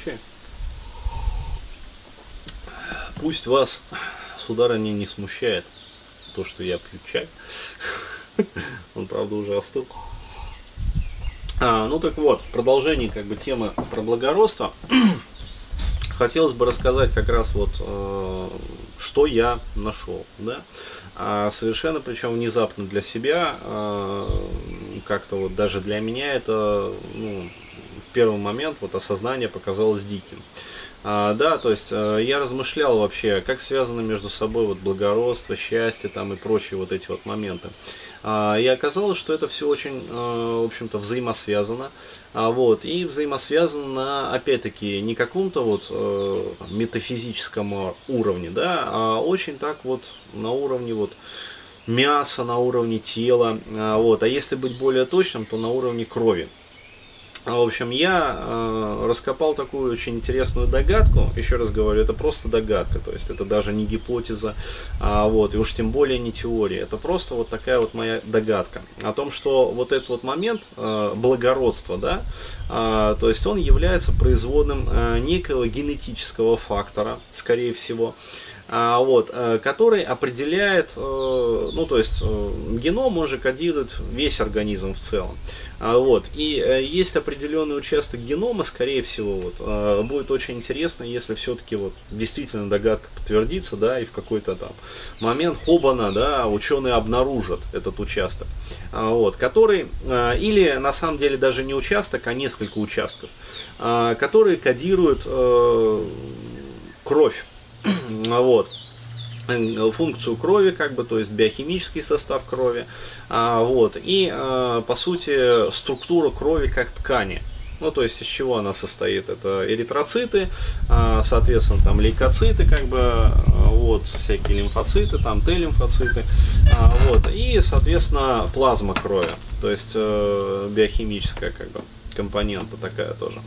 случае, пусть вас, сударыня, не смущает то, что я пью чай. Он, правда, уже остыл. А, ну так вот, в продолжении как бы темы про благородство, хотелось бы рассказать как раз вот, э, что я нашел, да, а совершенно причем внезапно для себя, э, как-то вот даже для меня это, ну, первый момент вот осознание показалось диким. А, да, то есть э, я размышлял вообще, как связаны между собой вот благородство, счастье там и прочие вот эти вот моменты. А, и оказалось, что это все очень, э, в общем-то, взаимосвязано. А, вот, и взаимосвязано, опять-таки, не каком-то вот э, метафизическом уровне, да, а очень так вот на уровне вот мяса, на уровне тела. А, вот, а если быть более точным, то на уровне крови. А, в общем, я э, раскопал такую очень интересную догадку. Еще раз говорю, это просто догадка, то есть это даже не гипотеза, а, вот, и уж тем более не теория. Это просто вот такая вот моя догадка о том, что вот этот вот момент э, благородства, да, э, то есть он является производным э, некого генетического фактора, скорее всего. Вот, э, который определяет, э, ну то есть э, геном, он же кодирует весь организм в целом. А, вот, и есть определенный участок генома, скорее всего, вот, будет очень интересно, если все-таки вот действительно догадка подтвердится, да, и в какой-то там момент хобана, да, ученые обнаружат этот участок, а, вот, который, или на самом деле даже не участок, а несколько участков, которые кодируют кровь вот. Функцию крови, как бы, то есть биохимический состав крови, а, вот, и, а, по сути, структура крови как ткани. Ну, то есть из чего она состоит? Это эритроциты, а, соответственно, там лейкоциты, как бы, а, вот, всякие лимфоциты, там Т-лимфоциты, а, вот, и, соответственно, плазма крови, то есть э, биохимическая, как бы компонента такая тоже.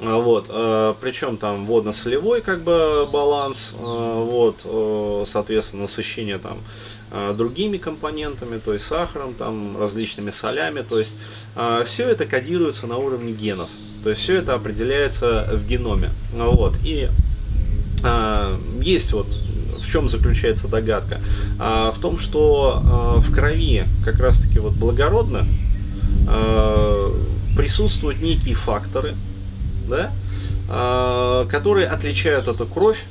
А, вот, а, причем там водно-солевой как бы баланс, а, вот, соответственно, насыщение там другими компонентами, то есть сахаром, там, различными солями, то есть все это кодируется на уровне генов, то есть все это определяется в геноме, вот, и есть вот в чем заключается догадка? в том, что в крови как раз-таки вот благородно присутствуют некие факторы, да, э, которые отличают эту кровь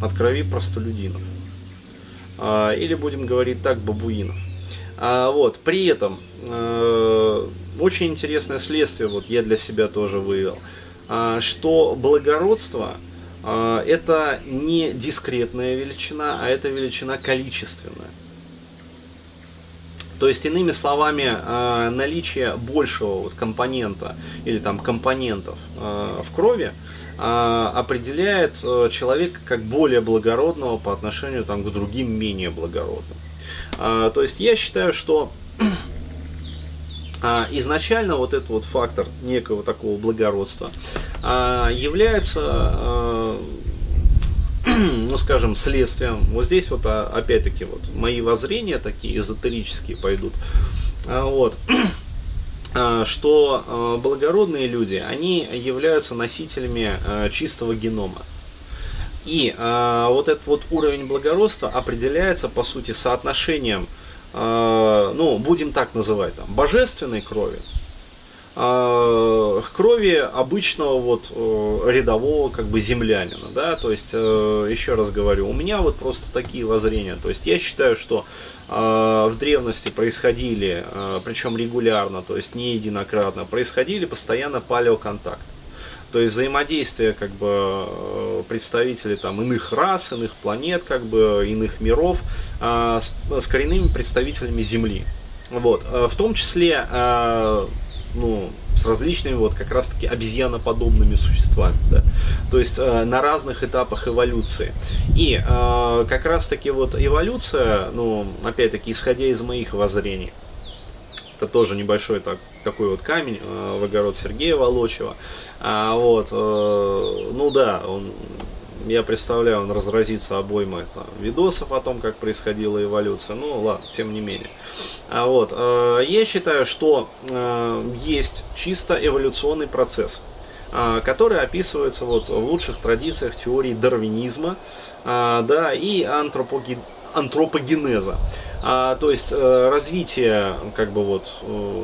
от крови простолюдинов. Э, или будем говорить так, бабуинов. А, вот, при этом э, очень интересное следствие, вот я для себя тоже вывел, что благородство это не дискретная величина, а это величина количественная. То есть, иными словами, э, наличие большего вот компонента или там компонентов э, в крови э, определяет человека как более благородного по отношению там, к другим менее благородным. То есть я считаю, что изначально вот этот вот фактор некого такого благородства является ну скажем, следствием. Вот здесь вот а, опять-таки вот мои воззрения такие эзотерические пойдут. А, вот а, что благородные люди, они являются носителями чистого генома. И вот этот вот уровень благородства определяется, по сути, соотношением, ну, будем так называть, там, божественной крови а, крови обычного вот э, рядового как бы землянина, да, то есть э, еще раз говорю, у меня вот просто такие воззрения, то есть я считаю, что а, в древности происходили, а, причем регулярно, то есть не единократно, происходили постоянно палеоконтакты. То есть взаимодействие как бы э, представителей там иных рас, иных планет, как бы иных миров с, с коренными представителями Земли. Вот. В том числе ну, с различными вот как раз-таки обезьяноподобными существами, да, то есть э, на разных этапах эволюции. И э, как раз-таки вот эволюция, ну, опять-таки, исходя из моих воззрений, это тоже небольшой так, такой вот камень э, в огород Сергея Волочева. А, вот, э, ну да, он я представляю, он разразится обоймой там, видосов о том, как происходила эволюция. Ну ладно, тем не менее. А вот, э, я считаю, что э, есть чисто эволюционный процесс. а, которые описываются вот в лучших традициях теории дарвинизма а, да, и антропоген антропогенеза. А, то есть э, развитие как бы вот э,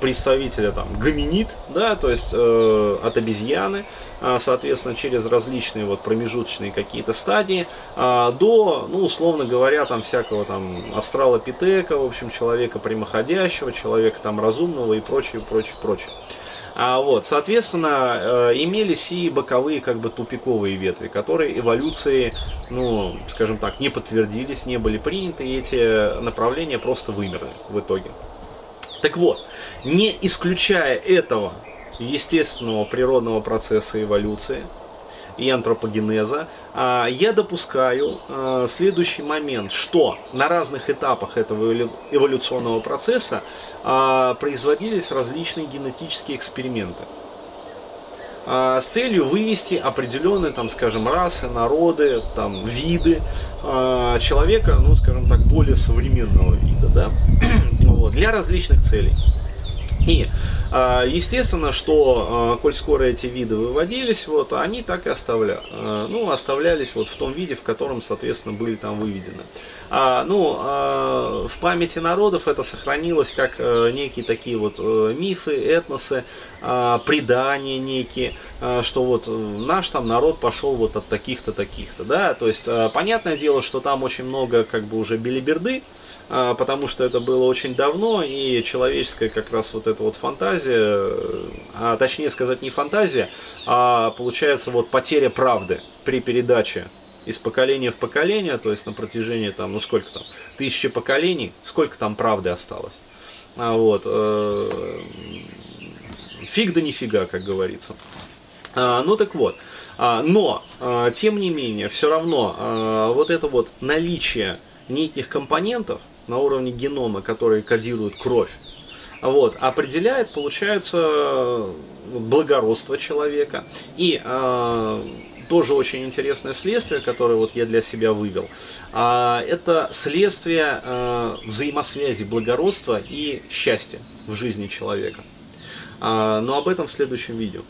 представителя там гоминид, да, то есть э, от обезьяны, э, соответственно, через различные вот промежуточные какие-то стадии э, до, ну, условно говоря, там всякого там австралопитека, в общем, человека прямоходящего, человека там разумного и прочее, прочее, прочее. А вот, соответственно, э, имелись и боковые, как бы тупиковые ветви, которые эволюции, ну, скажем так, не подтвердились, не были приняты, и эти направления просто вымерли в итоге. Так вот, не исключая этого естественного природного процесса эволюции, и антропогенеза, а, я допускаю а, следующий момент, что на разных этапах этого эволюционного процесса а, производились различные генетические эксперименты с целью вывести определенные, там, скажем, расы, народы, там, виды человека, ну, скажем так, более современного вида, да, вот, для различных целей. И а, естественно, что, а, коль скоро эти виды выводились, вот, они так и оставля, а, ну, оставлялись вот в том виде, в котором, соответственно, были там выведены. А, ну, в памяти народов это сохранилось как а, некие такие вот а, мифы, этносы, предания некие, что вот наш там народ пошел вот от таких-то, таких-то, да, то есть, понятное дело, что там очень много как бы уже билиберды, а, потому что это было очень давно, и человеческая как раз вот эта вот фантазия, а точнее сказать не фантазия, а получается вот потеря правды при передаче из поколения в поколение, то есть на протяжении там, ну сколько там, тысячи поколений, сколько там правды осталось. А вот, э, фиг да нифига, как говорится. А, ну так вот, а, но, а, тем не менее, все равно а, вот это вот наличие неких компонентов, на уровне генома, которые кодируют кровь, вот, определяет, получается, благородство человека. И э, тоже очень интересное следствие, которое вот я для себя вывел. Э, это следствие э, взаимосвязи благородства и счастья в жизни человека. Э, но об этом в следующем видео.